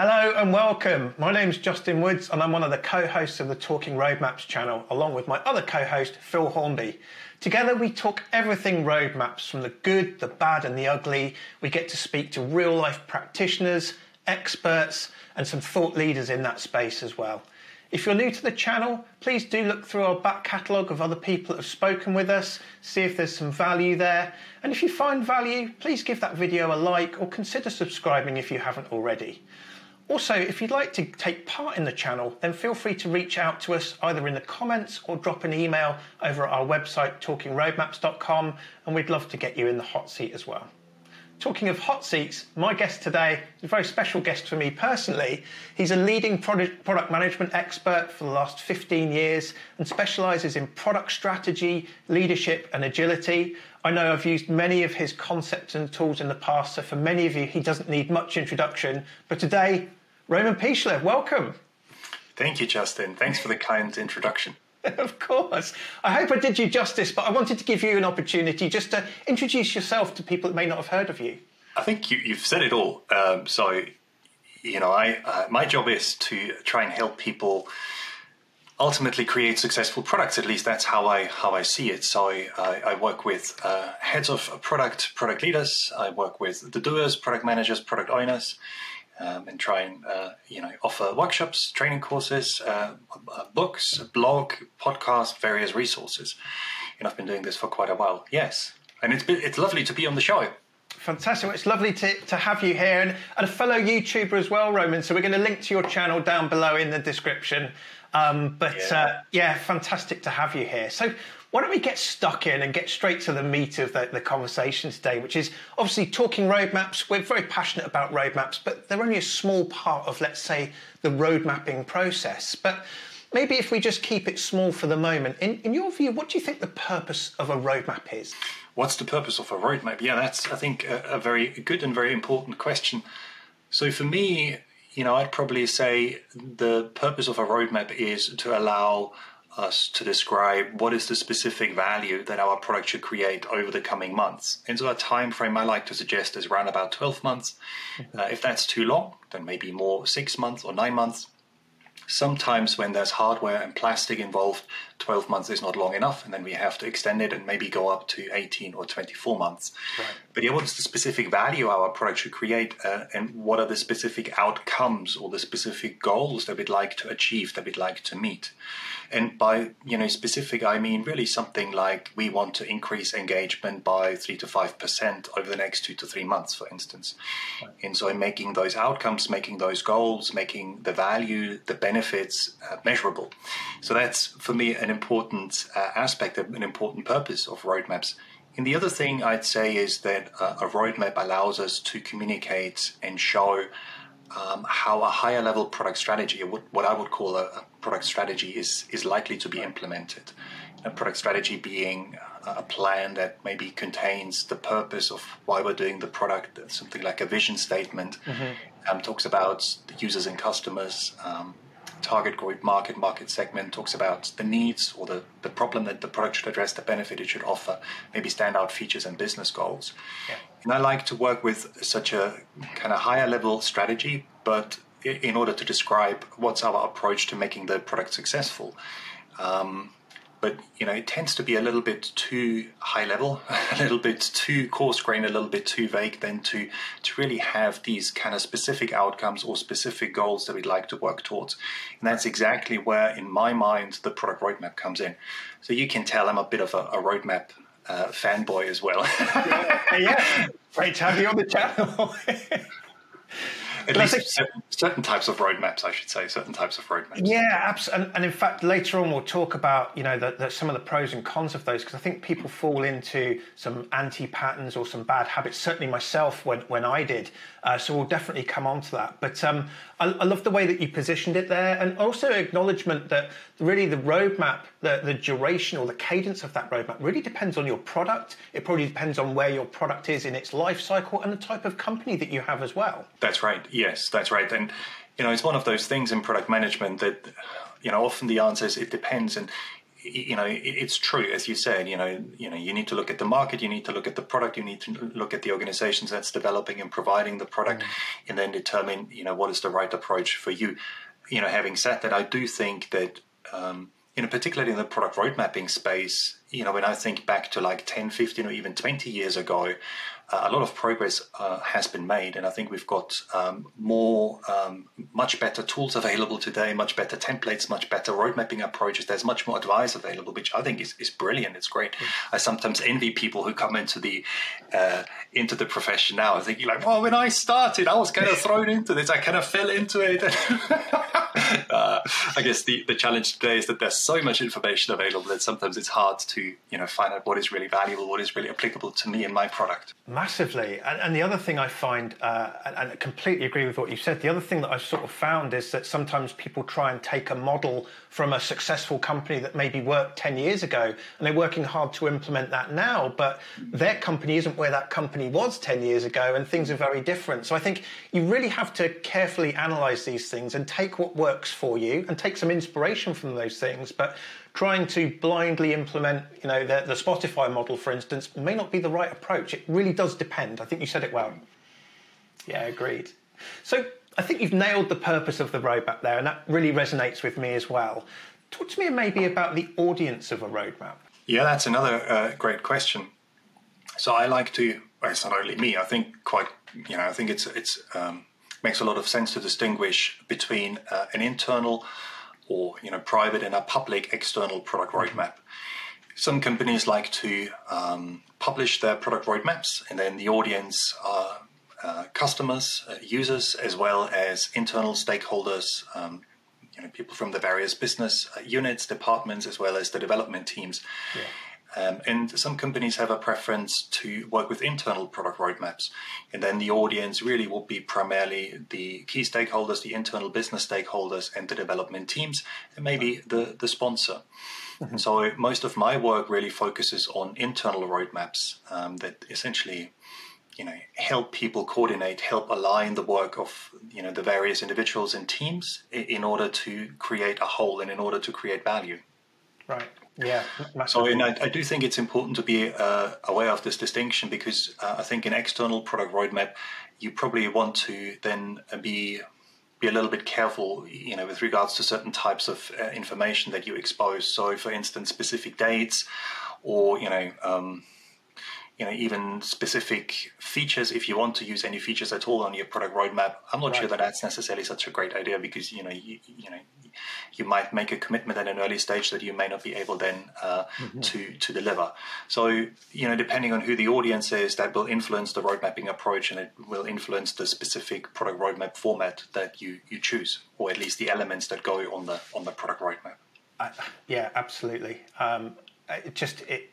Hello and welcome. My name's Justin Woods and I'm one of the co-hosts of the Talking Roadmaps channel along with my other co-host Phil Hornby. Together we talk everything roadmaps from the good, the bad and the ugly. We get to speak to real life practitioners, experts and some thought leaders in that space as well. If you're new to the channel, please do look through our back catalogue of other people that have spoken with us, see if there's some value there. And if you find value, please give that video a like or consider subscribing if you haven't already. Also, if you'd like to take part in the channel, then feel free to reach out to us either in the comments or drop an email over at our website, talkingroadmaps.com, and we'd love to get you in the hot seat as well. Talking of hot seats, my guest today is a very special guest for me personally. He's a leading product, management expert for the last 15 years and specializes in product strategy, leadership, and agility. I know I've used many of his concepts and tools in the past, so for many of you, he doesn't need much introduction. But today, Roman Pichler, welcome. Thank you, Justin. Thanks for the kind introduction. of course. I hope I did you justice, but I wanted to give you an opportunity just to introduce yourself to people that may not have heard of you. I think you, have said it all. Um, so, you know, I uh, my job is to try and help people ultimately create successful products. At least that's how I how I see it. So I, I work with uh, heads of product, product leaders. I work with the doers, product managers, product owners um, and try and uh, you know offer workshops, training courses, uh, uh, books, blog, podcast, various resources. And I've been doing this for quite a while. Yes, and it's been, it's lovely to be on the show. Fantastic. Well, it's lovely to, to have you here and, and a fellow YouTuber as well, Roman. So we're going to link to your channel down below in the description. Um, but yeah. Uh, yeah, fantastic to have you here. So why don't we get stuck in and get straight to the meat of the, the conversation today, which is obviously talking roadmaps. We're very passionate about roadmaps, but they're only a small part of, let's say, the road mapping process. But maybe if we just keep it small for the moment, in, in your view, what do you think the purpose of a roadmap is? What's the purpose of a roadmap? Yeah, that's, I think, a, a very good and very important question. So for me, you know, I'd probably say the purpose of a roadmap is to allow us to describe what is the specific value that our product should create over the coming months. And so a time frame I like to suggest is around about 12 months. Mm-hmm. Uh, if that's too long, then maybe more six months or nine months. Sometimes when there's hardware and plastic involved, 12 months is not long enough, and then we have to extend it and maybe go up to 18 or 24 months. Right. But yeah, what is the specific value our product should create, uh, and what are the specific outcomes or the specific goals that we'd like to achieve, that we'd like to meet? And by you know specific, I mean really something like we want to increase engagement by three to five percent over the next two to three months, for instance. Right. And so, in making those outcomes, making those goals, making the value, the benefits uh, measurable. So that's for me an important uh, aspect, an important purpose of roadmaps. And the other thing I'd say is that uh, a roadmap allows us to communicate and show um, how a higher level product strategy, what, what I would call a, a, product strategy, is, is likely to be implemented. A product strategy being a plan that maybe contains the purpose of why we're doing the product, something like a vision statement, mm-hmm. um, talks about the users and customers, um, target group, market, market segment, talks about the needs or the, the problem that the product should address, the benefit it should offer, maybe standout features and business goals. Yeah. And I like to work with such a kind of higher level strategy, but in order to describe what's our approach to making the product successful. Um, but you know it tends to be a little bit too high level a little bit too coarse grained a little bit too vague than to to really have these kind of specific outcomes or specific goals that we'd like to work towards. And that's exactly where in my mind the product roadmap comes in. So you can tell i'm a bit of a, a roadmap uh, fanboy as well. Yeah, yeah. Great to have you on the channel at least think, certain, certain, types of roadmaps, I should say, certain types of roadmaps. Yeah, absolutely. And, and in fact, later on we'll talk about you know the, the, some of the pros and cons of those because I think people fall into some anti patterns or some bad habits. Certainly myself when when I did. Uh, so we'll definitely come on to that. But um, I, I, love the way that you positioned it there, and also acknowledgement that really the roadmap, the, the duration or the cadence of that roadmap really depends on your product. It probably depends on where your product is in its life cycle and the type of company that you have as well. That's right. Yes, that's right. And you know, it's one of those things in product management that you know often the answer is it depends and you know it's true as you said you know you know you need to look at the market you need to look at the product you need to look at the organizations that's developing and providing the product mm. and then determine you know what is the right approach for you you know having said that i do think that um, you know particularly in the product road mapping space you know when i think back to like 10 15 or even 20 years ago a lot of progress uh, has been made, and I think we've got um, more, um, much better tools available today, much better templates, much better road mapping approaches. There's much more advice available, which I think is, is brilliant. It's great. Mm. I sometimes envy people who come into the uh, into the profession now and thinking like, well, when I started, I was kind of thrown into this. I kind of fell into it. Uh, I guess the, the challenge today is that there's so much information available that sometimes it's hard to you know find out what is really valuable, what is really applicable to me and my product. Massively. And, and the other thing I find, uh, and, and I completely agree with what you said, the other thing that I've sort of found is that sometimes people try and take a model from a successful company that maybe worked 10 years ago and they're working hard to implement that now, but their company isn't where that company was 10 years ago and things are very different. So I think you really have to carefully analyze these things and take what works for you and take some inspiration from those things. But trying to blindly implement, you know, the, the Spotify model, for instance, may not be the right approach. It really does depend. I think you said it well. Yeah, agreed. So I think you've nailed the purpose of the roadmap there, and that really resonates with me as well. Talk to me maybe about the audience of a roadmap. Yeah, that's another uh, great question. So I like to. Well, it's not only me. I think quite. You know, I think it's it's um, makes a lot of sense to distinguish between uh, an internal or you know private and a public external product roadmap. Some companies like to um, publish their product roadmaps, and then the audience are uh, customers, uh, users, as well as internal stakeholders, um, you know, people from the various business uh, units, departments, as well as the development teams. Yeah. Um, and some companies have a preference to work with internal product roadmaps. And then the audience really will be primarily the key stakeholders, the internal business stakeholders, and the development teams, and maybe the, the sponsor. Mm-hmm. So most of my work really focuses on internal roadmaps um, that essentially you know help people coordinate help align the work of you know the various individuals and teams in order to create a whole and in order to create value right yeah so and I, I, do think it's important to be uh, aware of this distinction because uh, i think in external product roadmap you probably want to then be be a little bit careful, you know, with regards to certain types of uh, information that you expose. So, for instance, specific dates, or you know, um, you know even specific features if you want to use any features at all on your product roadmap i'm not right. sure that that's necessarily such a great idea because you know you, you know you might make a commitment at an early stage that you may not be able then uh, mm-hmm. to to deliver so you know depending on who the audience is that will influence the road mapping approach and it will influence the specific product roadmap format that you you choose or at least the elements that go on the on the product roadmap uh, yeah absolutely um, it just it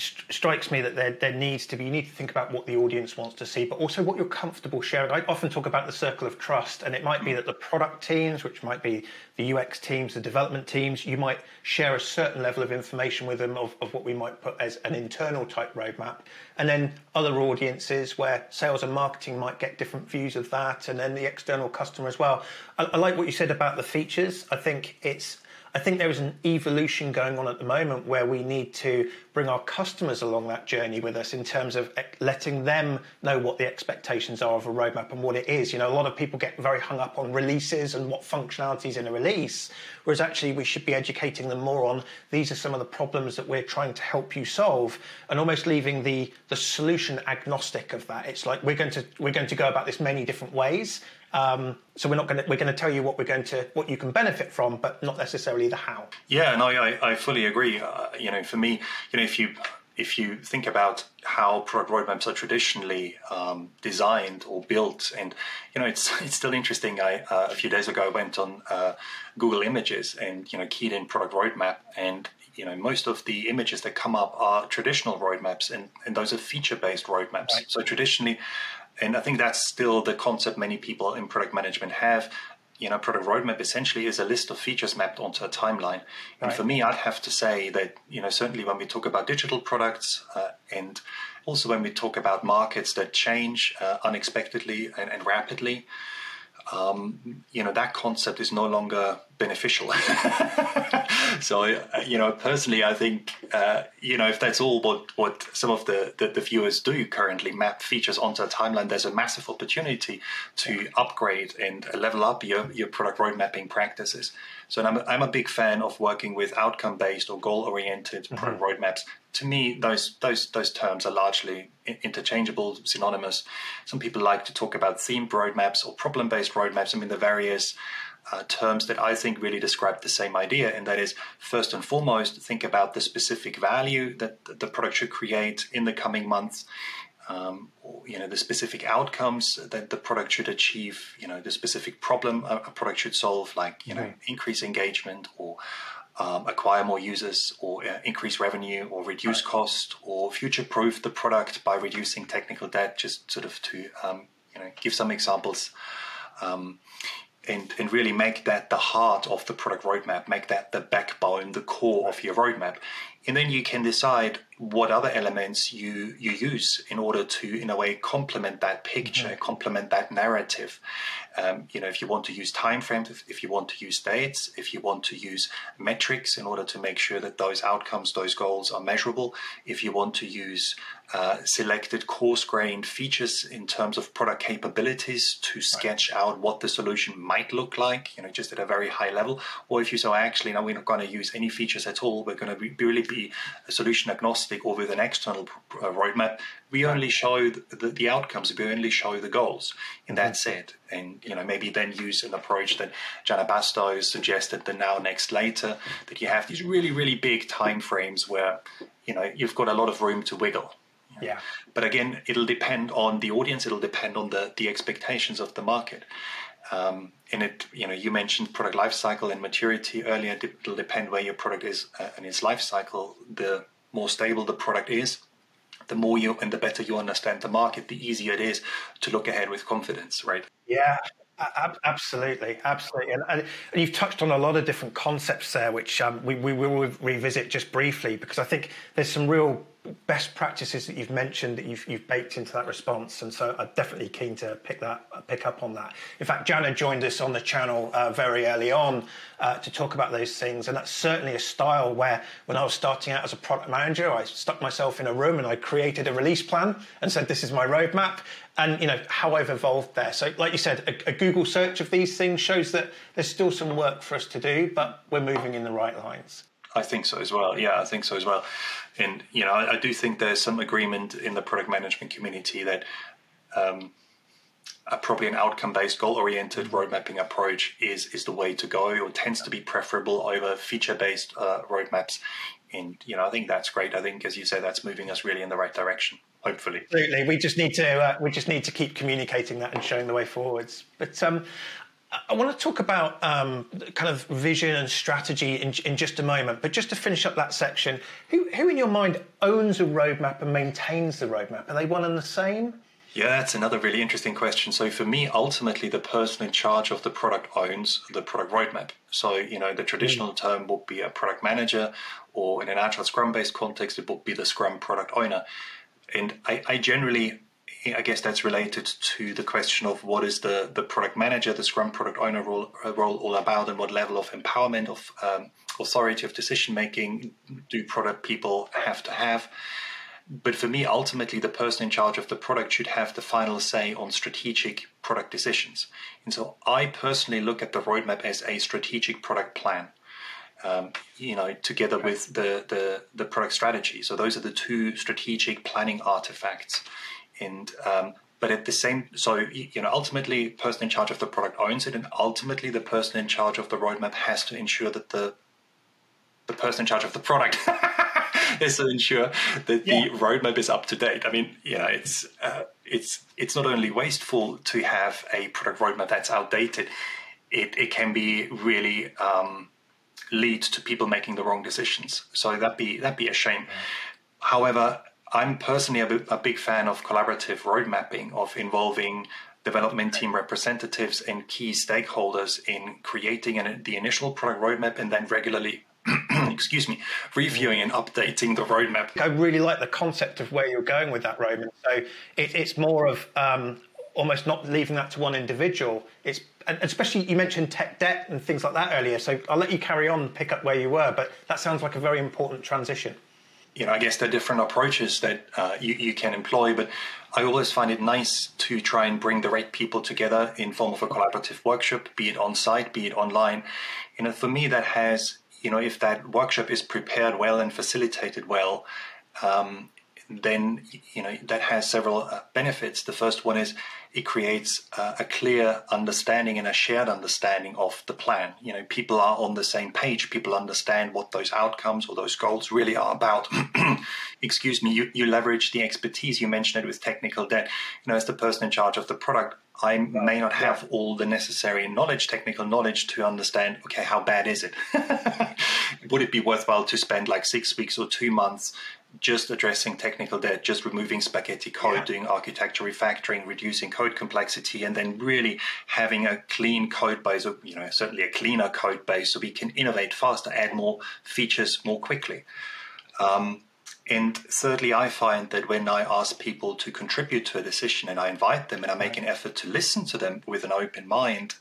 strikes me that there, there needs to be you need to think about what the audience wants to see but also what you're comfortable sharing. I often talk about the circle of trust and it might be that the product teams which might be the ux teams the development teams you might share a certain level of information with them of, of what we might put as an internal type roadmap. And then other audiences where sales and marketing might get different views of that and then the external customer as well. I, I like what you said about the features. I think it's I think there is an evolution going on at the moment where we need to bring our customers along that journey with us in terms of letting them know what the expectations are of a roadmap and what it is. You know, a lot of people get very hung up on releases and what functionalities in a release, whereas actually we should be educating them more on these are some of the problems that we're trying to help you solve and almost leaving the the solution agnostic of that. It's like we're going to we're going to go about this many different ways um, so we're not going to we're going to tell you what we're going to what you can benefit from, but not necessarily the how. Yeah, no, I, I fully agree. Uh, you know, for me, you know, if you if you think about how product roadmaps are traditionally um, designed or built, and you know, it's it's still interesting. I uh, a few days ago I went on uh, Google Images and you know keyed in product roadmap, and you know most of the images that come up are traditional roadmaps, and and those are feature based roadmaps. Right. So traditionally, and I think that's still the concept many people in product management have. You know, product roadmap essentially is a list of features mapped onto a timeline. And right. for me, I'd have to say that you know certainly when we talk about digital products uh, and also when we talk about markets that change uh, unexpectedly and, and rapidly, um, you know that concept is no longer beneficial. so, uh, you know, personally, I think, uh, you know, if that's all what, what some of the, the, the, viewers do currently, map features onto a timeline, there's a massive opportunity to upgrade and level up your, your product road mapping practices. So I'm a, I'm a big fan of working with outcome based or goal oriented mm-hmm. roadmaps. To me, those those those terms are largely interchangeable, synonymous. Some people like to talk about themed roadmaps or problem based roadmaps. I mean, the various uh, terms that I think really describe the same idea, and that is first and foremost, think about the specific value that the product should create in the coming months. Um, you know the specific outcomes that the product should achieve. You know the specific problem a, a product should solve, like you know increase engagement or um, acquire more users or uh, increase revenue or reduce right. cost or future proof the product by reducing technical debt. Just sort of to um, you know give some examples. Um, and, and really make that the heart of the product roadmap, make that the backbone, the core of your roadmap. And then you can decide what other elements you, you use in order to, in a way, complement that picture, mm-hmm. complement that narrative. Um, you know, if you want to use timeframes, if, if you want to use dates, if you want to use metrics in order to make sure that those outcomes, those goals are measurable, if you want to use uh, selected coarse-grained features in terms of product capabilities to sketch right. out what the solution might look like, you know, just at a very high level. Or if you say, actually, no, we're not going to use any features at all. We're going to be, really be solution agnostic or with an external uh, roadmap. We only show the, the, outcomes. We only show the goals, and mm-hmm. that's it. And you know, maybe then use an approach that Janna Bastow suggested, the now, next, later, that you have these really, really big time frames where you know you've got a lot of room to wiggle yeah. But again, it'll depend on the audience. It'll depend on the the expectations of the market. Um, and it, you know, you mentioned product life cycle and maturity earlier. It'll depend where your product is uh, in its life cycle. The more stable the product is, the more you and the better you understand the market, the easier it is to look ahead with confidence, right? Yeah, Absolutely, absolutely, and, and, you've touched on a lot of different concepts there, which um, we, we will revisit just briefly because I think there's some real best practices that you've mentioned that you've, you've baked into that response, and so I'm definitely keen to pick that pick up on that. In fact, Janna joined us on the channel uh, very early on uh, to talk about those things, and that's certainly a style where when I was starting out as a product manager, I stuck myself in a room and I created a release plan and said, "This is my roadmap," and you know how I've evolved there. So, like you said, a, a Google search of these things shows that there's still some work for us to do, but we're moving in the right lines. I think so as well. Yeah, I think so as well. And you know, I, I do think there's some agreement in the product management community that um, a, probably an outcome-based, goal-oriented road mapping approach is is the way to go, or tends to be preferable over feature-based uh, roadmaps. And you know, I think that's great. I think, as you say, that's moving us really in the right direction. Hopefully, absolutely. We just need to uh, we just need to keep communicating that and showing the way forwards. But um, I want to talk about um, kind of vision and strategy in, in, just a moment, but just to finish up that section, who, who in your mind owns a roadmap and maintains the roadmap? Are they one and the same? Yeah, that's another really interesting question. So for me, ultimately, the person in charge of the product owns the product roadmap. So, you know, the traditional mm. term would be a product manager, or in an agile scrum based context, it would be the scrum product owner. And I, I generally I guess that's related to the question of what is the, the product manager, the Scrum product owner role, uh, role all about, and what level of empowerment, of um, authority, of decision making do product people have to have. But for me, ultimately, the person in charge of the product should have the final say on strategic product decisions. And so I personally look at the roadmap as a strategic product plan. Um, you know, together with the, the, the product strategy. So those are the two strategic planning artifacts and um, but at the same so you know ultimately the person in charge of the product owns it and ultimately the person in charge of the roadmap has to ensure that the the person in charge of the product is to ensure that yeah. the roadmap is up to date. I mean you know it's uh, it's it's not only wasteful to have a product roadmap that's outdated it, it can be really um, lead to people making the wrong decisions. So that be that be a shame. However I'm personally a, big fan of collaborative road mapping, of involving development team representatives and key stakeholders in creating an, the initial product roadmap and then regularly excuse me, reviewing and updating the roadmap. I really like the concept of where you're going with that roadmap. So it, it's more of um, almost not leaving that to one individual. It's especially you mentioned tech debt and things like that earlier. So I'll let you carry on, pick up where you were. But that sounds like a very important transition. You know, I guess there are different approaches that uh, you, you can employ, but I always find it nice to try and bring the right people together in form of a collaborative workshop, be it on site, be it online. You know, for me, that has you know, if that workshop is prepared well and facilitated well, um, then you know that has several uh, benefits. The first one is it creates uh, a clear understanding and a shared understanding of the plan. You know, people are on the same page. People understand what those outcomes or those goals really are about. Excuse me. You, you leverage the expertise you mentioned it with technical debt. You know, as the person in charge of the product, I may not have all the necessary knowledge, technical knowledge, to understand. Okay, how bad is it? Would it be worthwhile to spend like six weeks or two months just addressing technical debt, just removing spaghetti code, yeah. doing architecture refactoring, reducing code complexity, and then really having a clean code base, or you know, certainly a cleaner code base, so we can innovate faster, add more features more quickly. Um, and thirdly, I find that when I ask people to contribute to a decision and I invite them and I make an effort to listen to them with an open mind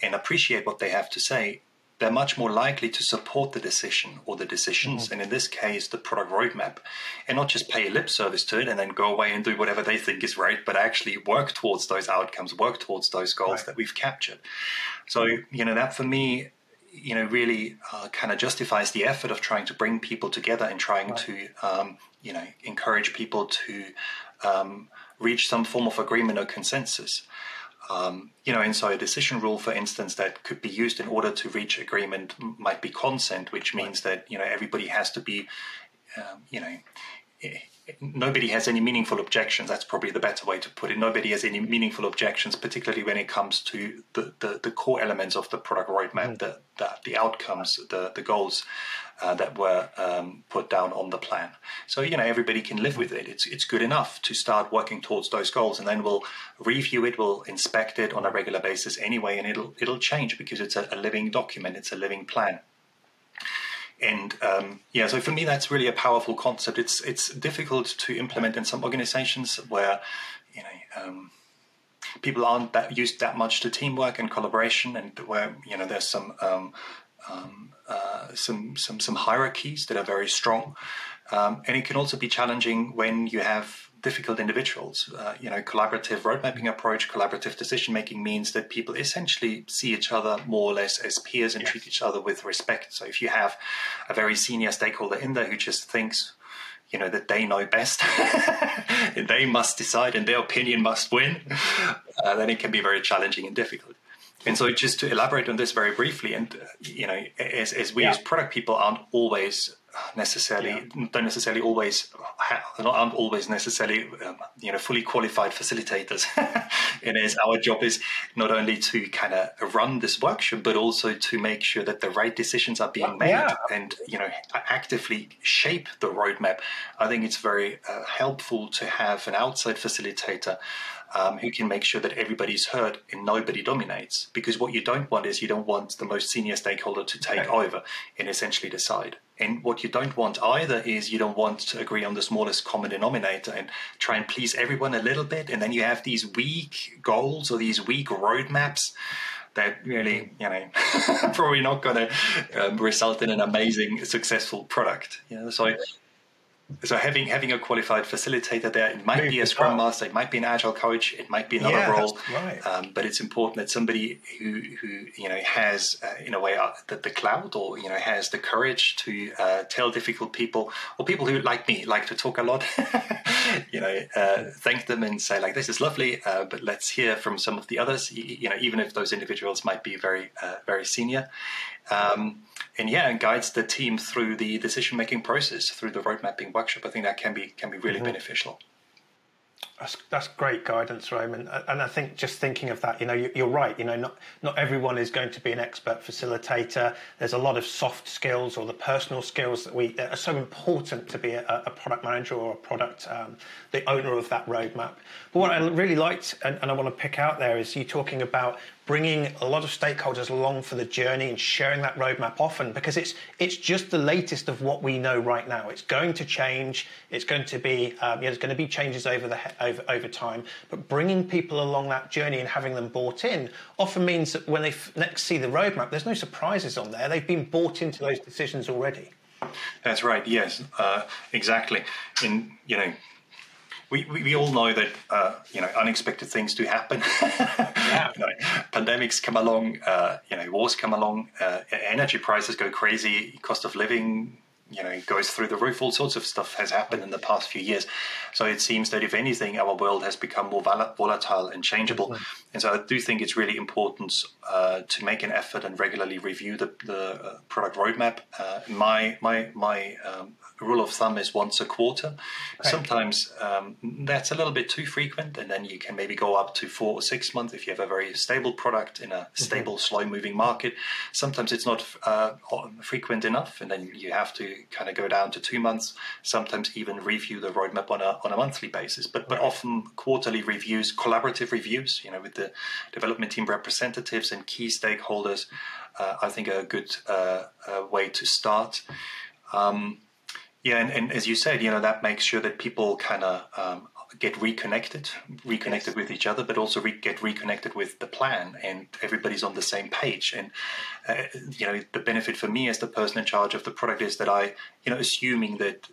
and appreciate what they have to say, they're much more likely to support the decision or the decisions, mm-hmm. and in this case, the product roadmap, and not just pay lip service to it and then go away and do whatever they think is right, but actually work towards those outcomes, work towards those goals right. that we've captured. So, you know, that for me, you know, really uh, kind of justifies the effort of trying to bring people together and trying right. to, um, you know, encourage people to um, reach some form of agreement or consensus. Um, you know, and so a decision rule, for instance, that could be used in order to reach agreement might be consent, which means that you know everybody has to be, um, you know, nobody has any meaningful objections. That's probably the better way to put it. Nobody has any meaningful objections, particularly when it comes to the, the, the core elements of the product roadmap, mm. the, the, the outcomes, the the goals uh, that were um, put down on the plan. So you know everybody can live with it. It's it's good enough to start working towards those goals, and then we'll review it, we'll inspect it on a regular basis anyway, and it'll it'll change because it's a, a living document, it's a living plan. And um, yeah, so for me that's really a powerful concept. It's it's difficult to implement in some organizations where you know. Um, people aren't that used that much to teamwork and collaboration, and where you know there's some um, um, uh, some some some hierarchies that are very strong, um, and it can also be challenging when you have difficult individuals. Uh, you know, collaborative road mapping approach, collaborative decision making means that people essentially see each other more or less as peers and yes. treat each other with respect. So if you have a very senior stakeholder in there who just thinks you know that they know best and they must decide and their opinion must win uh, then it can be very challenging and difficult and so, just to elaborate on this very briefly, and uh, you know, as, as we yeah. as product people aren't always necessarily yeah. don't necessarily always aren't always necessarily um, you know fully qualified facilitators and as our job is not only to kind of run this workshop but also to make sure that the right decisions are being made yeah. and you know actively shape the roadmap i think it's very uh, helpful to have an outside facilitator um, who can make sure that everybody's heard and nobody dominates. Because what you don't want is you don't want the most senior stakeholder to take over and essentially decide. And what you don't want either is you don't want to agree on the smallest common denominator and try and please everyone a little bit. And then you have these weak goals or these weak roadmaps that really, you know, probably not going to um, result in an amazing, successful product. You know, so so having having a qualified facilitator there, it might be a scrum master, it might be an agile coach, it might be another yeah, role, right. um, but it's important that somebody who who you know has uh, in a way uh, the, the cloud or you know has the courage to uh, tell difficult people or people who like me like to talk a lot, you know, uh, thank them and say like this is lovely, uh, but let's hear from some of the others, you know, even if those individuals might be very uh, very senior. Um, and yeah, and guides the team through the decision making process through the road mapping workshop. I think that can be can be really mm-hmm. beneficial. That's, that's great guidance, Roman. And I think just thinking of that, you know, you're right. You know, not not everyone is going to be an expert facilitator. There's a lot of soft skills or the personal skills that we that are so important to be a, a product manager or a product um, the owner of that roadmap. But what I really liked and, and I want to pick out there is you talking about bringing a lot of stakeholders along for the journey and sharing that roadmap often because it's it's just the latest of what we know right now. It's going to change. It's going to be um, you know, there's going to be changes over the over, over time. But bringing people along that journey and having them bought in often means that when they f- next see the roadmap, there's no surprises on there. They've been bought into those decisions already. That's right. Yes, uh, exactly. And you know, we, we, we, all know that uh, you know unexpected things do happen. yeah. you know, pandemics come along, uh, you know, wars come along, uh, energy prices go crazy, cost of living you know it goes through the roof. All sorts of stuff has happened in the past few years. So it seems that if anything, our world has become more volatile and changeable. Mm-hmm. And so I do think it's really important uh, to make an effort and regularly review the, the uh, product roadmap. Uh, my my my um, rule of thumb is once a quarter. Okay. Sometimes um, that's a little bit too frequent, and then you can maybe go up to four or six months if you have a very stable product in a mm-hmm. stable, mm-hmm. slow moving market. Sometimes it's not uh, frequent enough, and then you have to kind of go down to two months. Sometimes even review the roadmap on a on a monthly basis, but but often quarterly reviews, collaborative reviews, you know, with the development team representatives and key stakeholders. Uh, I think are a good uh, uh way to start. Um, yeah, and, and, as you said, you know, that makes sure that people kind of um, get reconnected, reconnected yes. with each other, but also re- get reconnected with the plan, and everybody's on the same page. And uh, you know, the benefit for me as the person in charge of the product is that I, you know, assuming that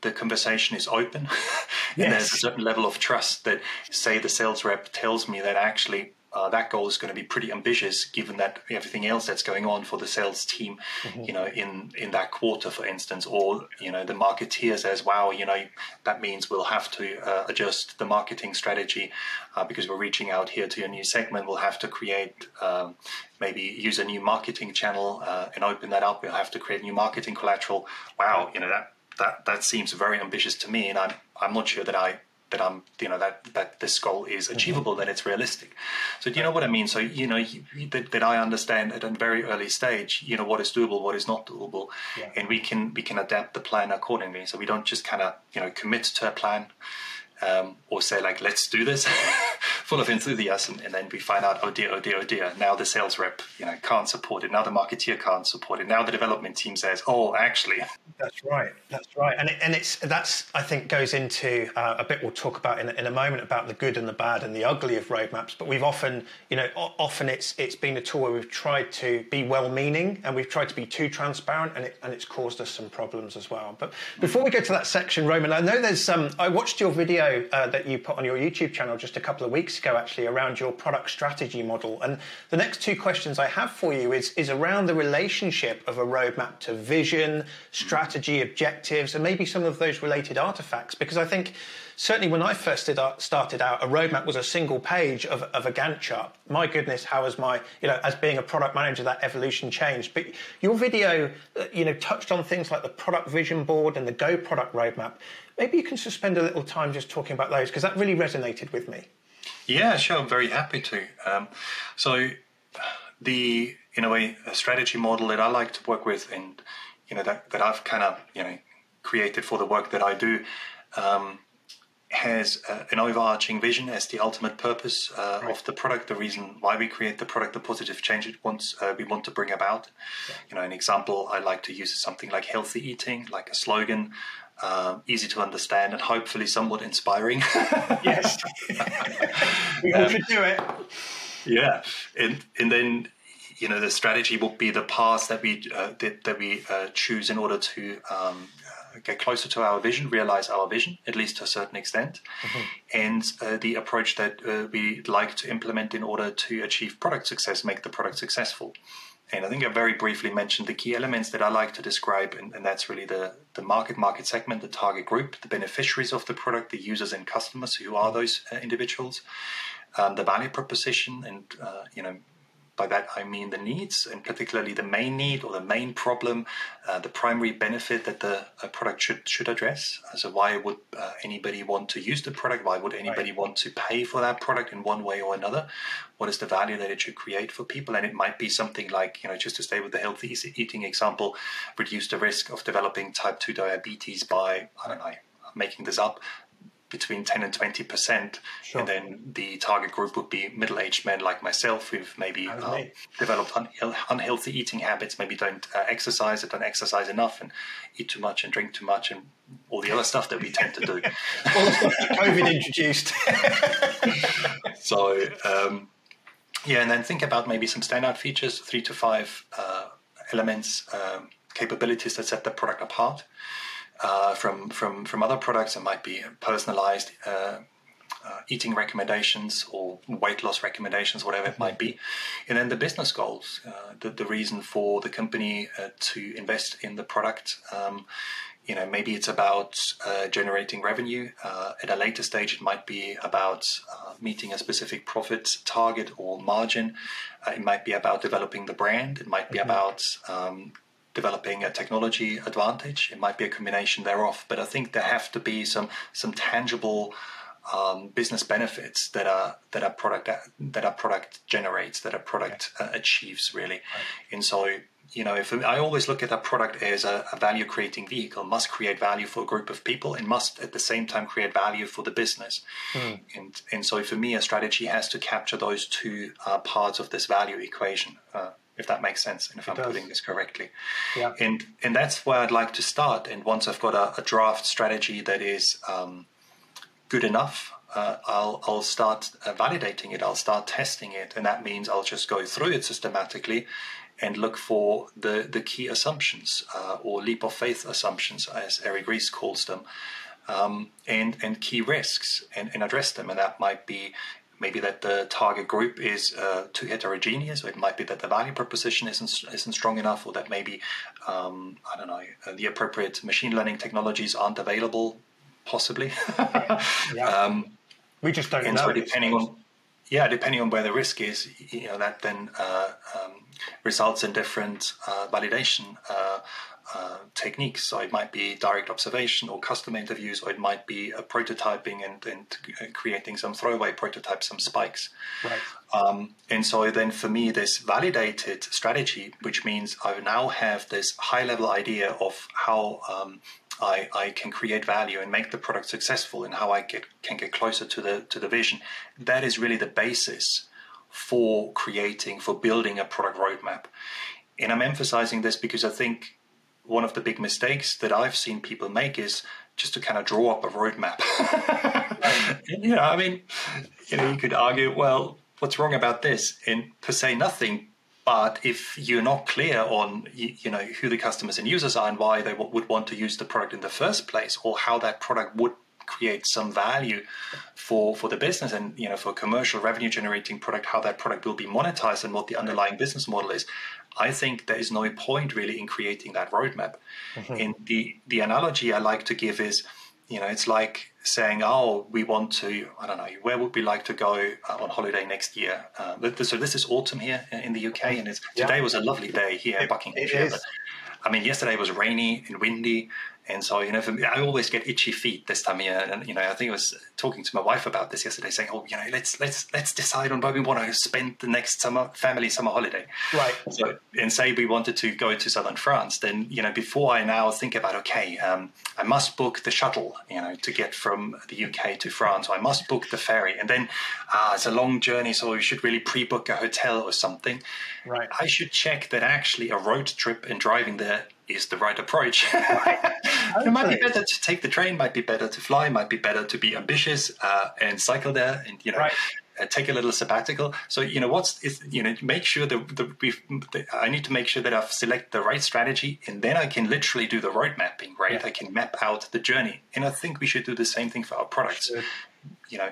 the conversation is open and there's a certain level of trust that say the sales rep tells me that actually uh, that goal is going to be pretty ambitious given that everything else that's going on for the sales team mm-hmm. you know in in that quarter for instance or you know the marketeer says wow you know that means we'll have to uh, adjust the marketing strategy uh, because we're reaching out here to a new segment. We'll have to create um, maybe use a new marketing channel uh, and open that up. We'll have to create new marketing collateral. Wow you know that that that seems very ambitious to me and i'm i'm not sure that i that I'm, you know, that that this goal is mm-hmm. achievable, mm-hmm. that it's realistic. So, do you know what I mean? So, you know, that, that I understand at a very early stage, you know, what is doable, what is not doable, yeah. and we can we can adapt the plan accordingly. So we don't just kind of, you know, commit to a plan um, or say like, let's do this, full of enthusiasm, and then we find out, oh dear, oh dear, oh dear, now the sales rep, you know, can't support it. Now the marketeer can't support it. Now the development team says, oh, actually. That's right. That's right. And it, and it's that's I think goes into uh, a bit we'll talk about in, in a moment about the good and the bad and the ugly of roadmaps. But we've often, you know, often it's it's been a tool where we've tried to be well-meaning and we've tried to be too transparent, and it and it's caused us some problems as well. But before we go to that section, Roman, I know there's um I watched your video uh, that you put on your YouTube channel just a couple of weeks ago, actually, around your product strategy model. And the next two questions I have for you is, is around the relationship of a roadmap to vision, strategy, objectives, and maybe some of those related artifacts. Because I think certainly when I first started out, a roadmap was a single page of, of, a Gantt chart. My goodness, how has my, you know, as being a product manager, that evolution changed. But your video, uh, you know, touched on things like the product vision board and the Go product roadmap. Maybe you can spend a little time just talking about those because that really resonated with me. Yeah, sure. I'm very happy to. Um, so, the in a way a strategy model that I like to work with, and you know that that I've kind of you know created for the work that I do. Um, has uh, an overarching vision as the ultimate purpose uh, right. of the product, the reason why we create the product, the positive change it wants uh, we want to bring about. Yeah. You know, an example I like to use is something like healthy eating, like a slogan um, easy to understand, and hopefully somewhat inspiring. yes, we um, do it. Yeah, and and then you know the strategy will be the path that we uh, that, that, we uh, choose in order to um, uh, get closer to our vision, realize our vision at least to a certain extent, mm-hmm. and uh, the approach that uh, we like to implement in order to achieve product success, make the product successful. And I think I very briefly mentioned the key elements that I like to describe, and, and, that's really the, the market, market segment, the target group, the beneficiaries of the product, the users and customers, who are those uh, individuals, um, the value proposition, and uh, you know by that, I mean the needs, and particularly the main need or the main problem, uh, the primary benefit that the product should should address. So, why would uh, anybody want to use the product? Why would anybody right. want to pay for that product in one way or another? What is the value that it should create for people? And it might be something like, you know, just to stay with the healthy eating example, reduce the risk of developing type two diabetes by I don't know, making this up between 10 and 20 percent. Sure. and then the target group would be middle-aged men like myself who've maybe uh, developed un- unhealthy eating habits maybe don't uh, exercise or don't exercise enough and eat too much and drink too much and all the other stuff that we tend to do. All the stuff that covid introduced. So um, yeah and then think about maybe some standout features three to five uh, elements um, capabilities that set the product apart uh, from from from other products. It might be personalized uh, uh, eating recommendations or weight loss recommendations, whatever it might be, and then the business goals, uh, the the reason for the company uh, to invest in the product. Um, you know, maybe it's about uh, generating revenue. at a later stage, it might be about meeting a specific profit target or margin. it might be about developing the brand. It might be mm-hmm. about um, developing a technology advantage. It might be a combination thereof, but I think there have to be some some tangible um, business benefits that are that our product that our product generates, that our product uh, achieves really. Right. And so, you know, if I always look at a product as a, a value creating vehicle, must create value for a group of people, and must at the same time create value for the business. Mm. And and so, for me, a strategy has to capture those two uh, parts of this value equation. Uh, if that makes sense, and if it I'm does. putting this correctly. Yeah. And and that's where I'd like to start. And once I've got a, a draft strategy that is um, good enough, uh, I'll I'll start uh, validating it. I'll start testing it, and that means I'll just go through it systematically and look for the the key assumptions uh, or leap of faith assumptions, as Eric Ries calls them. Um, and and key risks and, and address them, and that might be maybe that the target group is uh, too heterogeneous, or it might be that the value proposition isn't isn't strong enough, or that maybe um, I don't know uh, the appropriate machine learning technologies aren't available, possibly. yeah. um, we just don't and know. So depending on yeah, depending on where the risk is, you know that then uh, um, results in different uh, validation uh, uh, techniques. So it might be direct observation or customer interviews, or it might be a prototyping and, and creating some throwaway prototypes, some spikes. Right. Um, and so then for me, this validated strategy, which means I now have this high level idea of how um, I, I can create value and make the product successful and how I get, can get closer to the to the vision. That is really the basis for creating, for building a product roadmap. And I'm emphasizing this because I think one of the big mistakes that I've seen people make is just to kind of draw up a roadmap. you know, I mean, you know, you could argue, well, what's wrong about this? And per se, nothing. But if you're not clear on, you, know, who the customers and users are and why they would want to use the product in the first place, or how that product would create some value for for the business and you know for commercial revenue generating product how that product will be monetized and what the underlying business model is I think there is no point really in creating that roadmap. Mm-hmm. And the the analogy I like to give is, you know, it's like saying, "Oh, we want to, I don't know, where would we like to go uh, on holiday next year?" Uh, so this is autumn here in the UK, and it's, yeah. today was a lovely day here in Buckinghamshire. But, I mean, yesterday was rainy and windy, and so, you know, for me, I always get itchy feet this time of year. And, you know, I think I was talking to my wife about this yesterday, saying, oh, you know, let's, let's, let's decide on where we want to spend the next summer, family summer holiday. Right. So, and say we wanted to go to southern France, then, you know, before I now think about, okay, um, I must book the shuttle, you know, to get from the UK to France, or I must book the ferry. And then uh, it's a long journey, so we should really pre book a hotel or something. Right. I should check that actually a road trip and driving there is the right approach. it might be better to take the train, might be better to fly, might be better to be ambitious uh, and cycle there, and you know. Right. Uh, take a little sabbatical. So you know what's is you know make sure that the, the, I need to make sure that I've select the right strategy, and then I can literally do the road mapping. Right, yeah. I can map out the journey, and I think we should do the same thing for our products. Sure. You know,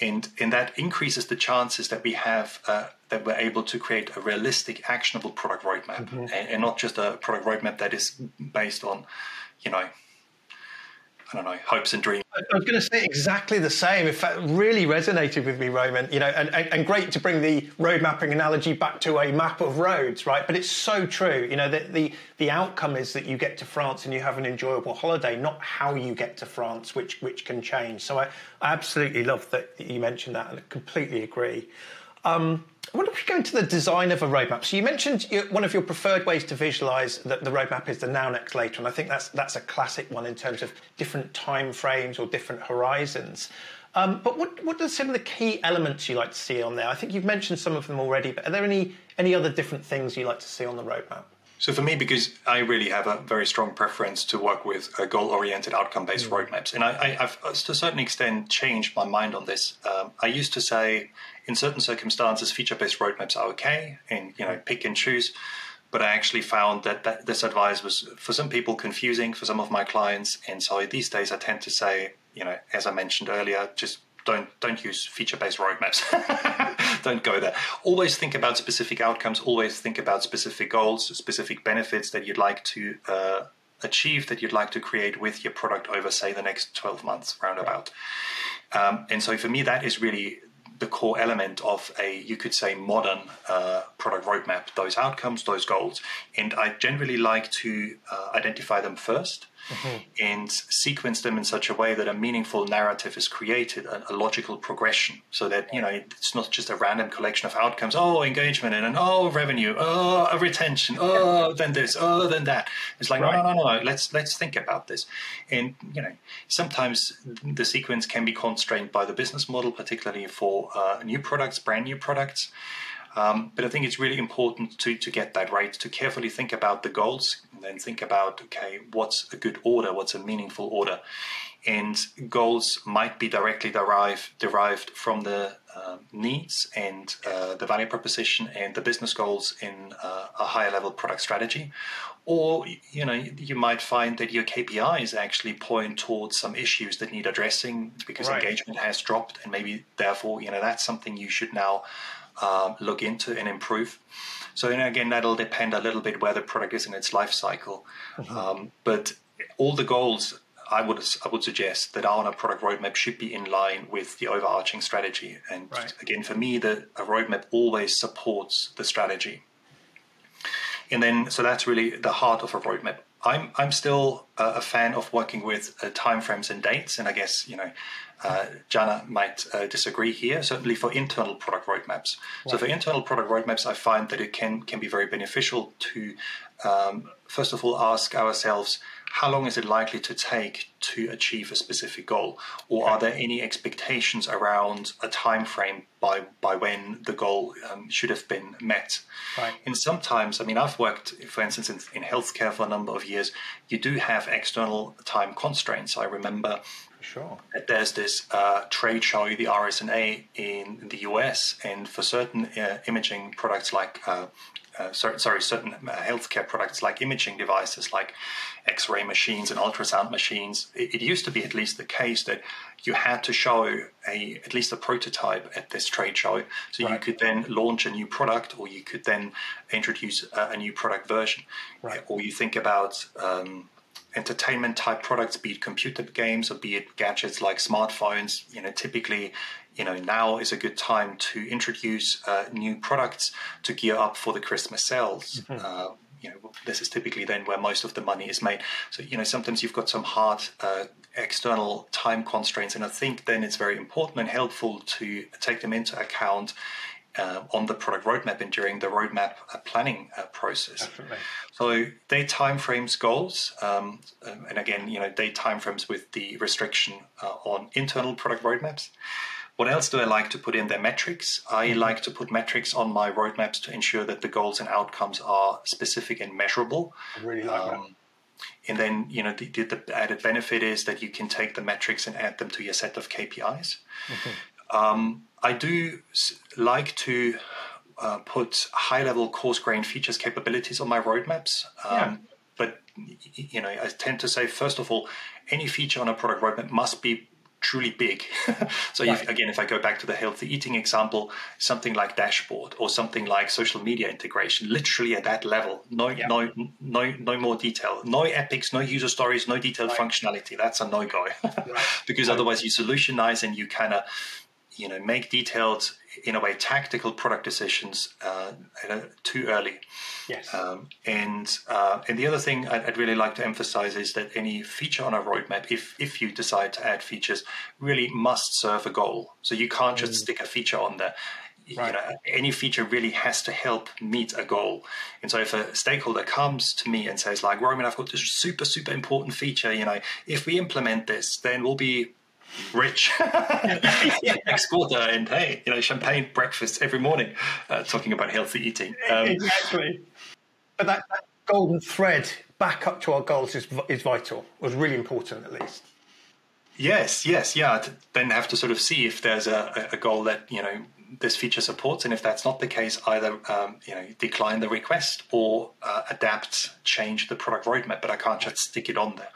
and and that increases the chances that we have uh, that we're able to create a realistic, actionable product roadmap, mm-hmm. and, and, not just a product roadmap that is based on, you know, I don't know, hopes and dreams. I was going to say exactly the same. In fact, really resonated with me, Roman. You know, and, and, great to bring the road mapping analogy back to a map of roads, right? But it's so true. You know, the, the the outcome is that you get to France and you have an enjoyable holiday, not how you get to France, which which can change. So I, I absolutely love that you mentioned that, and I completely agree. Um, I wonder if we go into the design of a roadmap. So you mentioned one of your preferred ways to visualize the, the roadmap is the now, next, later, and I think that's that's a classic one in terms of different time frames or different horizons. Um, but what what are some of the key elements you like to see on there? I think you've mentioned some of them already, but are there any any other different things you like to see on the roadmap? So for me, because I really have a very strong preference to work with goal-oriented, outcome-based mm. roadmaps, and I, have to a certain extent changed my mind on this. Um, I used to say, in certain circumstances, feature-based roadmaps are okay, and you know, pick and choose. But I actually found that, that this advice was for some people confusing for some of my clients, and so these days I tend to say, you know, as I mentioned earlier, just don't don't use feature-based roadmaps. don't go there. Always think about specific outcomes. Always think about specific goals, specific benefits that you'd like to uh, achieve, that you'd like to create with your product over, say, the next 12 months, roundabout. Um, and so for me, that is really the core element of a, you could say, modern uh, product roadmap, those outcomes, those goals. And I generally like to uh, identify them first mm-hmm. and sequence them in such a way that a meaningful narrative is created, a, a, logical progression, so that you know it's not just a random collection of outcomes. Oh, engagement and, and oh, revenue, oh, retention, oh, then this, oh, then that. It's like right. no, no, no, no. Let's let's think about this. And you know, sometimes the sequence can be constrained by the business model, particularly for uh, new products, brand new products. Um, but I think it's really important to, to get that right, to carefully think about the goals and then think about, okay, what's a good order, what's a meaningful order. And goals might be directly derived, derived from the uh, needs and uh, the value proposition and the business goals in uh, a higher level product strategy. Or, you know, you might find that your KPIs actually point towards some issues that need addressing because right. engagement has dropped and maybe therefore, you know, that's something you should now um, look into and improve. So again, that'll depend a little bit where the product is in its life cycle. Mm-hmm. Um, but all the goals I would I would suggest that our product roadmap should be in line with the overarching strategy. And right. again, for me, the a roadmap always supports the strategy. And then, so that's really the heart of a roadmap. I'm I'm still a, a fan of working with uh, timeframes and dates, and I guess you know uh, Janna might uh, disagree here. Certainly for internal product roadmaps. So for internal product roadmaps, I find that it can can be very beneficial to um, first of all ask ourselves how long is it likely to take to achieve a specific goal, or okay. are there any expectations around a time frame by by when the goal um, should have been met? Right. And sometimes, I mean, I've worked, for instance, in, in healthcare for a number of years. You do have external time constraints. I remember Sure. There's this uh, trade show, the RSNA in the US, and for certain uh, imaging products like, uh, uh sorry, sorry, certain uh, healthcare products like imaging devices like X ray machines and ultrasound machines, it, it, used to be at least the case that you had to show a at least a prototype at this trade show. So right. you could then launch a new product or you could then introduce a, a new product version. Right. Or you think about. Um, entertainment type products, be it computer games or be it gadgets like smartphones, you know, typically, you know, now is a good time to introduce uh, new products to gear up for the Christmas sales. Mm-hmm. Uh, you know, this is typically then where most of the money is made. So, you know, sometimes you've got some hard uh, external time constraints, and I think then it's very important and helpful to take them into account uh, on the product roadmap and during the roadmap uh, planning uh, process. Definitely. So they timeframes goals, um, um, and again, you know, they timeframes with the restriction uh, on internal product roadmaps. What else do I like to put in their Metrics. I mm-hmm. like to put metrics on my roadmaps to ensure that the goals and outcomes are specific and measurable. I really like um, that. And then, you know, the, the, added benefit is that you can take the metrics and add them to your set of KPIs. Mm-hmm. Um, I do like to uh, put high level coarse grained features capabilities on my roadmaps. Um, yeah. But you know, I tend to say first of all, any feature on a product roadmap must be truly big. so right. if, again, if I go back to the healthy eating example, something like dashboard or something like social media integration, literally at that level, no, yeah. no, no, no more detail, no epics, no user stories, no detailed right. functionality. That's a no go, right. because otherwise you solutionize and you kind of you know make detailed in a way tactical product decisions uh, too early. Yes. Um, and uh, and the other thing I'd, I'd, really like to emphasize is that any feature on a roadmap, if if you decide to add features, really must serve a goal. So you can't just mm. stick a feature on there. Right. You know, any feature really has to help meet a goal. And so if a stakeholder comes to me and says, like, Roman, I've got this super, super important feature, you know, if we implement this, then we'll be rich. Next quarter and hey you know champagne breakfast every morning uh, talking about healthy eating. Um, exactly. But that, that, golden thread back up to our goals is, is vital was really important at least. Yes yes yeah then have to sort of see if there's a, a goal that you know this feature supports, and if that's not the case, either um, you know decline the request or uh, adapt, change the product roadmap. But I can't just stick it on there.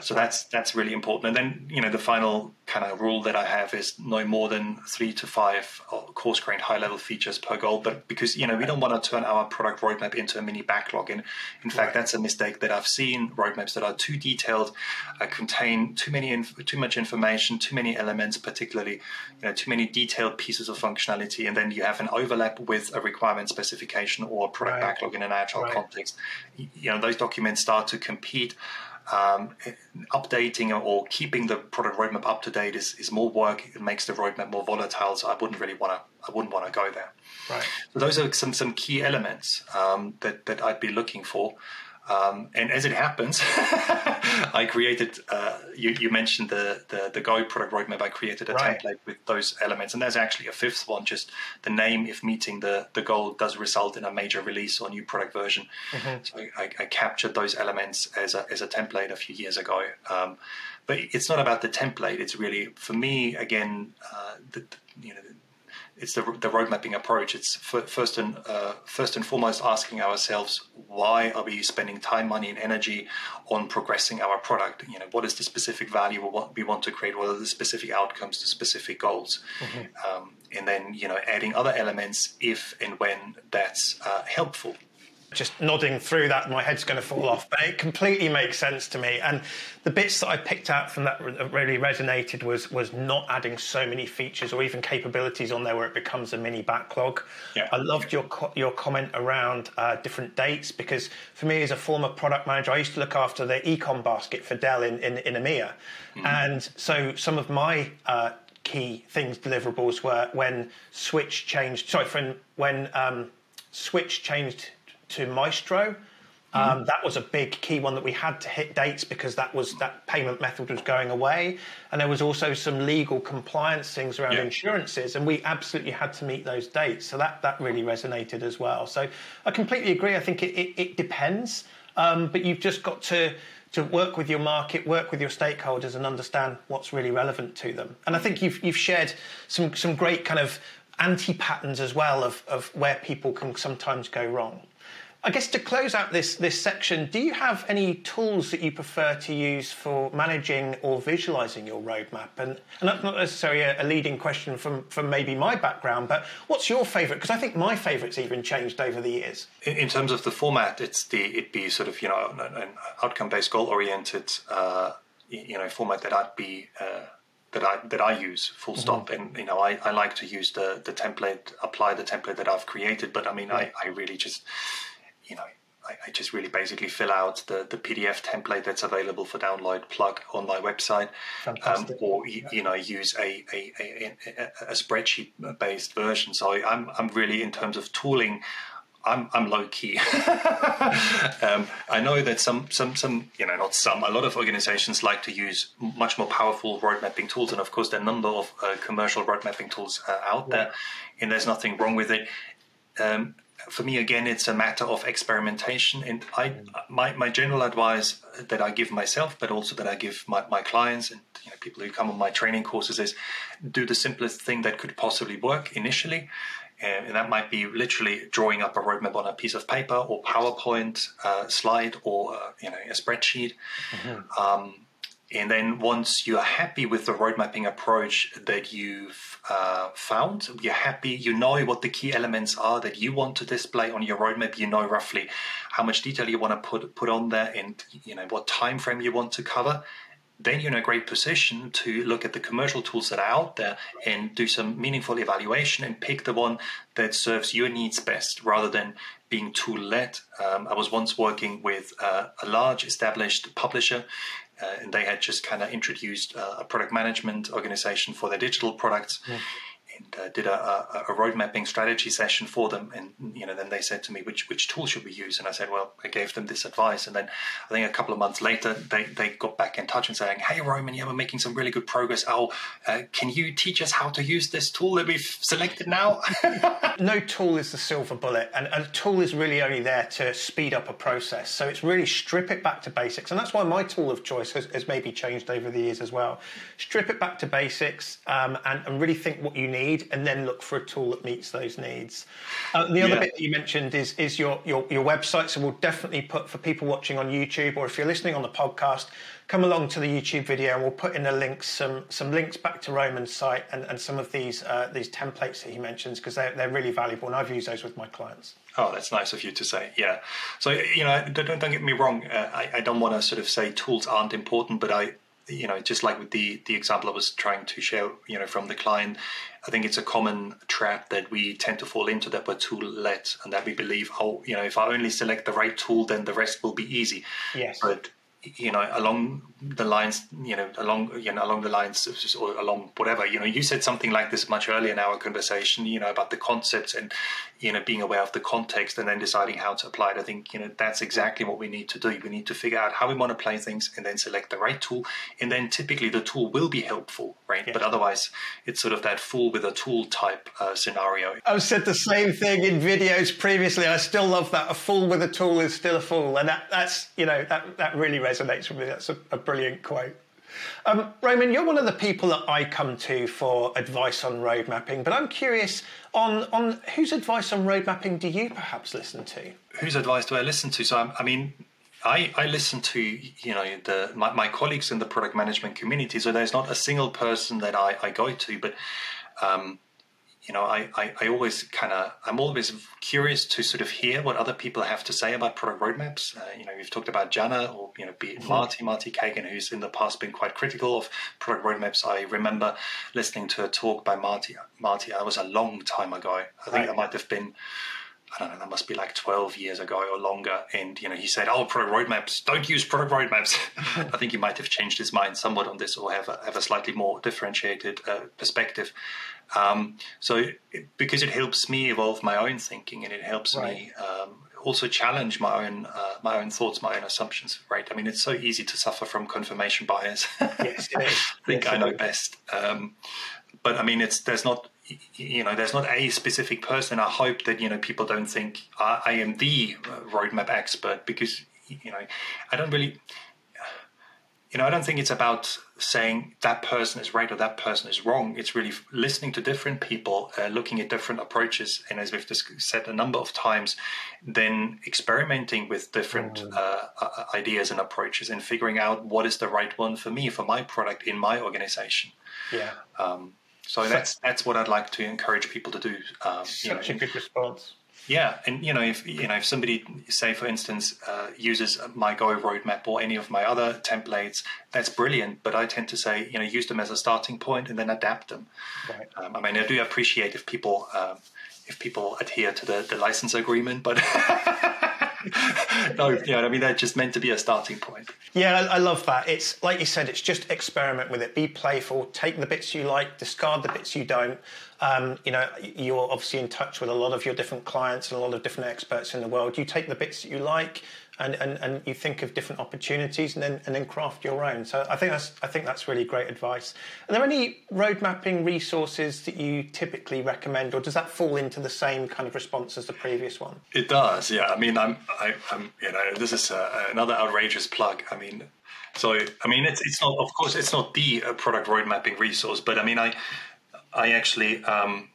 So that's that's really important. And then you know the final kind of rule that I have is no more than three to five uh, coarse grained high level features per goal. But because you know we don't want to turn our product roadmap into a mini backlog. And in fact, right. that's a mistake that I've seen. Roadmaps that are too detailed, uh, contain too many inf- too much information, too many elements, particularly you know too many detailed pieces of functionality functionality, and then you have an overlap with a requirement specification or a product right. backlog in an agile right. context. You know, those documents start to compete. Um, updating or keeping the product roadmap up to date is, is more work. It makes the roadmap more volatile. So I wouldn't really want to. I wouldn't want to go there. Right. So those are some some key elements um, that that I'd be looking for. Um, and as it happens, I created. Uh, you, you, mentioned the, the, the Go product roadmap. I created a right. template with those elements, and there's actually a fifth one. Just the name, if meeting the the goal, does result in a major release or new product version. Mm-hmm. So I, I, captured those elements as a as a template a few years ago. Um, but it's not about the template. It's really for me again. Uh, the, you know it's the, the road mapping approach. It's first and uh, first and foremost asking ourselves why are we spending time, money, and energy on progressing our product? You know, what is the specific value we want, we want to create? What are the specific outcomes to specific goals? Mm-hmm. Um, and then you know, adding other elements if and when that's uh, helpful just nodding through that, my head's going to fall off. But it completely makes sense to me. And the bits that I picked out from that that really resonated was was not adding so many features or even capabilities on there where it becomes a mini backlog. Yeah. I loved your your comment around uh, different dates because for me as a former product manager, I used to look after the ecom basket for Dell in in, in EMEA, mm-hmm. and so some of my uh, key things deliverables were when Switch changed. Sorry, when when um, Switch changed to Maestro. Um, mm. That was a big key one that we had to hit dates because that was that payment method was going away, and there was also some legal compliance things around yeah. insurances, and we absolutely had to meet those dates. So that that really resonated as well. So I completely agree. I think it, it, it depends, um, but you've just got to to work with your market, work with your stakeholders, and understand what's really relevant to them. And I think you've you've shared some some great kind of anti patterns as well of of where people can sometimes go wrong. I guess to close out this, this section, do you have any tools that you prefer to use for managing or visualizing your roadmap? And, and that's not necessarily a, a leading question from, from maybe my background, but what's your favourite? Because I think my favorite's even changed over the years. In, in, terms of the format, it's the it'd be sort of you know an, an outcome-based, goal-oriented uh, you know format that I'd be. Uh, that I that I use full mm-hmm. stop and you know I, I like to use the the template apply the template that I've created but I mean I, I really just you know, I, I, just really basically fill out the, the PDF template that's available for download, plug on my website, um, or yeah. you know, use a a, a, a spreadsheet based version. So I, I'm I'm really in terms of tooling. I'm, I'm low key. um, I know that some, some, some, you know, not some, a lot of organizations like to use much more powerful road mapping tools. And of course, there are a number of uh, commercial road mapping tools uh, out there, and there's nothing wrong with it. Um, for me again it's a matter of experimentation. And i my, my general advice that i give myself but also that i give my, my clients and you know, people who come on my training courses is do the simplest thing that could possibly work initially. And that might be literally drawing up a roadmap on a piece of paper or powerpoint uh, slide or uh, you know a spreadsheet. Mm-hmm. um, and then once you're happy with the road mapping approach that you've uh, found, you're happy, you know what the key elements are that you want to display on your roadmap. You know roughly how much detail you want to put put on there, and you know what time frame you want to cover. Then you're in a great position to look at the commercial tools that are out there and do some meaningful evaluation and pick the one that serves your needs best, rather than being too led. Um, I was once working with uh, a large established publisher uh, and they had just kind of introduced uh, a product management organization for their digital products. Mm. Uh, did a, a, a, road mapping strategy session for them. And you know, then they said to me, which which tool should we use? And I said, well, I gave them this advice. And then I think a couple of months later, they, they got back in touch and saying, hey, Roman, yeah, we're making some really good progress. Oh, uh, can you teach us how to use this tool that we've selected now? no tool is the silver bullet, and, and a tool is really only there to speed up a process. So it's really strip it back to basics, and that's why my tool of choice has, has maybe changed over the years as well. Strip it back to basics um, and, and really think what you need, and then look for a tool that meets those needs. Uh, the other yeah. bit that you mentioned is is your, your your website. So we'll definitely put for people watching on YouTube, or if you're listening on the podcast, come along to the YouTube video, and we'll put in the links some some links back to Roman's site and, and some of these uh, these templates that he mentions because they're they're really valuable, and I've used those with my clients. Oh, that's nice of you to say. Yeah. So you know, don't don't get me wrong. Uh, I I don't want to sort of say tools aren't important, but I you know, just like with the the example I was trying to share, you know, from the client, I think it's a common trap that we tend to fall into that we're too let and that we believe, oh, you know, if I only select the right tool, then the rest will be easy. Yes. But you know, along the lines, you know, along you know, along the lines of, or along whatever, you know, you said something like this much earlier in our conversation, you know, about the concepts and you know being aware of the context and then deciding how to apply it. I think you know that's exactly what we need to do. We need to figure out how we want to play things and then select the right tool, and then typically the tool will be helpful, right? But otherwise, it's sort of that fool with a tool type uh, scenario. I've said the same thing in videos previously. I still love that. A fool with a tool is still a fool, and that, that's you know that that really resonates with me. That's a, a brilliant quote. Um, Roman, you're one of the people that I come to for advice on road mapping, but I'm curious on on whose advice on road mapping do you perhaps listen to? Whose advice do I listen to? So, I mean, I, I listen to you know the my, my, colleagues in the product management community. So there's not a single person that I, I go to, but um, you know, I, I, I always kind of, I'm always curious to sort of hear what other people have to say about product roadmaps. Uh, you know, we've talked about Janna or, you know, be it mm-hmm. Marty, Marty Cagan, who's in the past been quite critical of product roadmaps. I remember listening to a talk by Marty. Marty, that was a long time ago. I think right. that might have been, I don't know, that must be like 12 years ago or longer. And, you know, he said, oh, product roadmaps, don't use product roadmaps. I think he might have changed his mind somewhat on this or have a, have a slightly more differentiated uh, perspective. Um, so, it, because it helps me evolve my own thinking, and it helps right. me um, also challenge my own uh, my own thoughts, my own assumptions. Right? I mean, it's so easy to suffer from confirmation bias. yes. I think yes, I know best. Um, but I mean, it's there's not you know there's not a specific person. I hope that you know people don't think I, I am the roadmap expert because you know I don't really you know, I don't think it's about saying that person is right or that person is wrong. It's really listening to different people, uh, looking at different approaches, and as we've just said a number of times, then experimenting with different mm. uh, uh, ideas and approaches, and figuring out what is the right one for me for my product in my organization. Yeah. Um, so that's that's what I'd like to encourage people to do. Um, Such you know, a good response. Yeah, and you know, if you know, if somebody, say for instance, uh, uses my Go roadmap or any of my other templates, that's brilliant. But I tend to say, you know, use them as a starting point and then adapt them. Right. Um, I mean, I do appreciate if people um, if people adhere to the, the license agreement, but no, yeah, I mean they're just meant to be a starting point. Yeah, I, I, love that. It's like you said, it's just experiment with it. Be playful. Take the bits you like, discard the bits you don't. Um, you know, you're obviously in touch with a lot of your different clients and a lot of different experts in the world. You take the bits that you like, and, and, and you think of different opportunities and then and then craft your own. So I think that's I think that's really great advice. Are there any road mapping resources that you typically recommend, or does that fall into the same kind of response as the previous one? It does, yeah. I mean, I'm I, am you know this is a, another outrageous plug. I mean. So I mean, it's it's not of course it's not the uh, product road mapping resource, but I mean, I I actually um,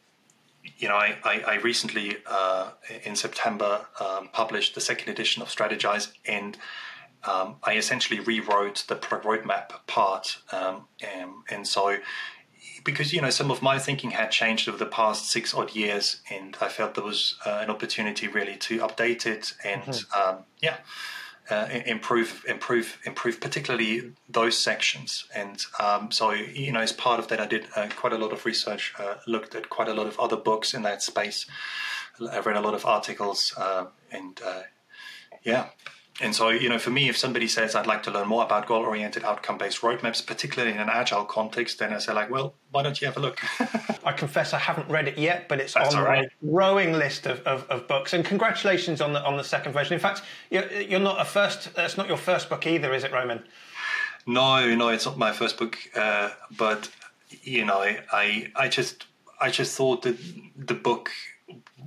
you know, I, I, I recently uh, in September um, published the second edition of Strategize, and um, I essentially rewrote the product roadmap part. Um, and, and, so, because you know, some of my thinking had changed over the past six odd years, and I felt there was uh, an opportunity really to update it, and mm-hmm. Um, yeah uh, improve, improve, improve, particularly those sections. And um, so, you know, as part of that, I did uh, quite a lot of research, uh, looked at quite a lot of other books in that space. I've read a lot of articles, uh, and uh, yeah, and so, you know, for me, if somebody says I'd like to learn more about goal-oriented, outcome-based roadmaps, particularly in an agile context, then I say like, well, why don't you have a look? I confess I haven't read it yet, but it's That's on right. my growing list of, of, of, books. And congratulations on the on the second version. In fact, you're, you're not a first. That's not your first book either, is it, Roman? No, no, it's not my first book, uh, but you know, I I just I just thought that the book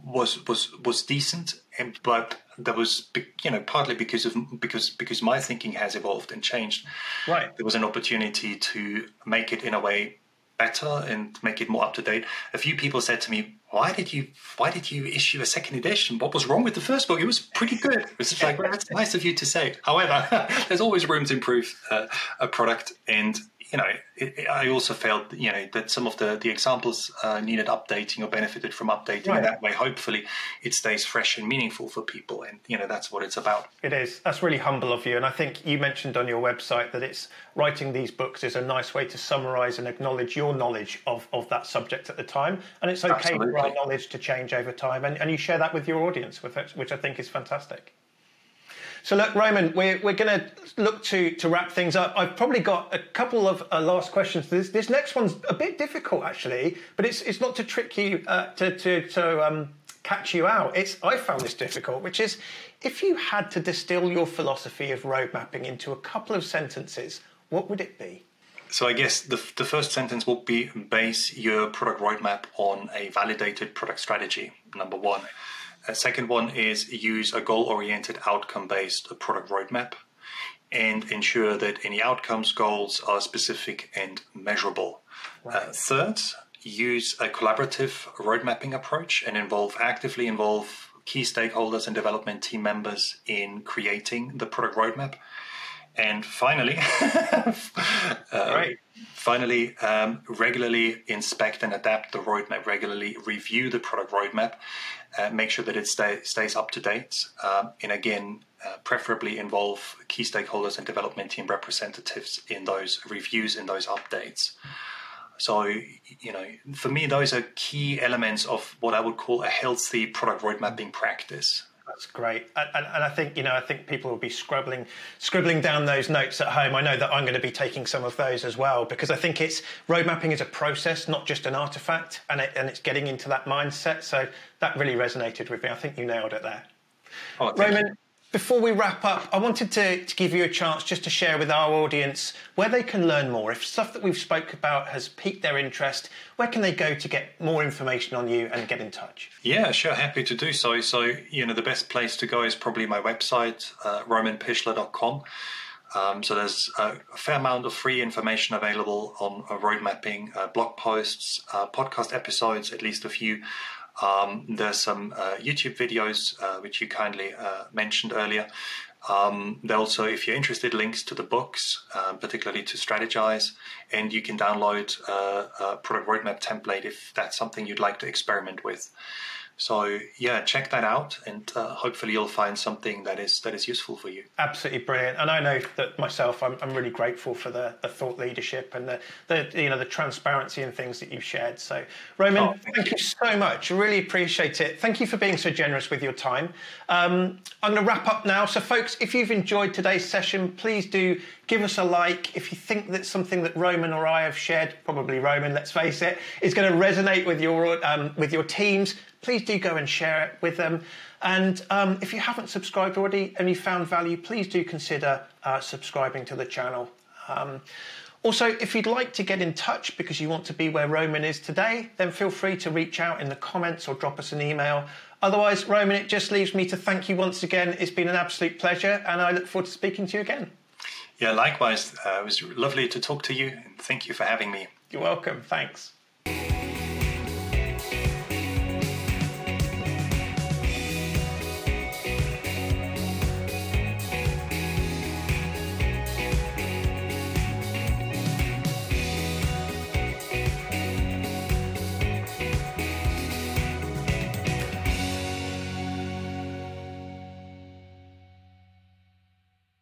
was was was decent, and but that was you know partly because of because because my thinking has evolved and changed. Right. There was an opportunity to make it in a way better and make it more up to date. A few people said to me, "Why did you Why did you issue a second edition? What was wrong with the first book? It was pretty good." It's like, well, "That's nice of you to say." However, there's always room to improve uh, a product, and you know, it, it, I also felt you know that some of the the examples uh, needed updating or benefited from updating. Right. And that way, hopefully, it stays fresh and meaningful for people, and you know that's what it's about. It is. That's really humble of you. And I think you mentioned on your website that it's writing these books is a nice way to summarize and acknowledge your knowledge of, of that subject at the time. And it's okay for our knowledge to change over time. And, and you share that with your audience, with which I think is fantastic. So look, Roman, we're, we're going to look to, to wrap things up. I've probably got a couple of uh, last questions. This, this next one's a bit difficult, actually, but it's, it's not to trick you, uh, to, to, to um, catch you out. It's I found this difficult, which is if you had to distill your philosophy of road mapping into a couple of sentences, what would it be? So I guess the, the first sentence will be base your product roadmap on a validated product strategy. Number one. A second one is use a goal-oriented, outcome-based product roadmap, and ensure that any outcomes goals are specific and measurable. Uh, third, use a collaborative road mapping approach and involve actively involve key stakeholders and development team members in creating the product roadmap. And finally, Right. finally, um, regularly inspect and adapt the roadmap. Regularly review the product roadmap. Uh, make sure that it stay, stays up to date. Um, and again, uh, preferably involve key stakeholders and development team representatives in those reviews and those updates. So, you know, for me, those are key elements of what I would call a healthy product road mapping practice. That's great, and, and, and I think you know I think people will be scribbling scribbling down those notes at home. I know that I'm going to be taking some of those as well because I think it's road mapping is a process, not just an artifact, and it, and it's getting into that mindset. So that really resonated with me. I think you nailed it there. Oh, thank you. Before we wrap up, I wanted to, to give you a chance just to share with our audience where they can learn more. If stuff that we've spoke about has piqued their interest, where can they go to get more information on you and get in touch? Yeah, sure. Happy to do so. So, you know, the best place to go is probably my website, uh, romanpichler.com. Um, so there's a fair amount of free information available on uh, road mapping, uh, blog posts, uh, podcast episodes, at least a few. Um, there's some uh, YouTube videos, uh, which you kindly uh, mentioned earlier. Um, there also, if you're interested, links to the books, um, particularly to Strategize, and you can download uh, a product roadmap template if that's something you'd like to experiment with. So yeah, check that out, and uh, hopefully you'll find something that is that is useful for you. Absolutely brilliant, and I know that myself. I'm, I'm really grateful for the, the thought leadership and the, the you know the transparency and things that you've shared. So, Roman, Oh, thank, thank you. so much. Really appreciate it. Thank you for being so generous with your time. Um, I'm going to wrap up now. So, folks, if you've enjoyed today's session, please do give us a like. If you think that something that Roman or I have shared, probably Roman, let's face it, is going to resonate with your um, with your teams, please do go and share it with them. And um, if you haven't subscribed already and you found value, please do consider uh, subscribing to the channel. Um, also, if you'd like to get in touch because you want to be where Roman is today, then feel free to reach out in the comments or drop us an email. Otherwise, Roman, it just leaves me to thank you once again. It's been an absolute pleasure, and I look forward to speaking to you again. Yeah, likewise. Uh, it was lovely to talk to you, and thank you for having me. You're welcome. Thanks.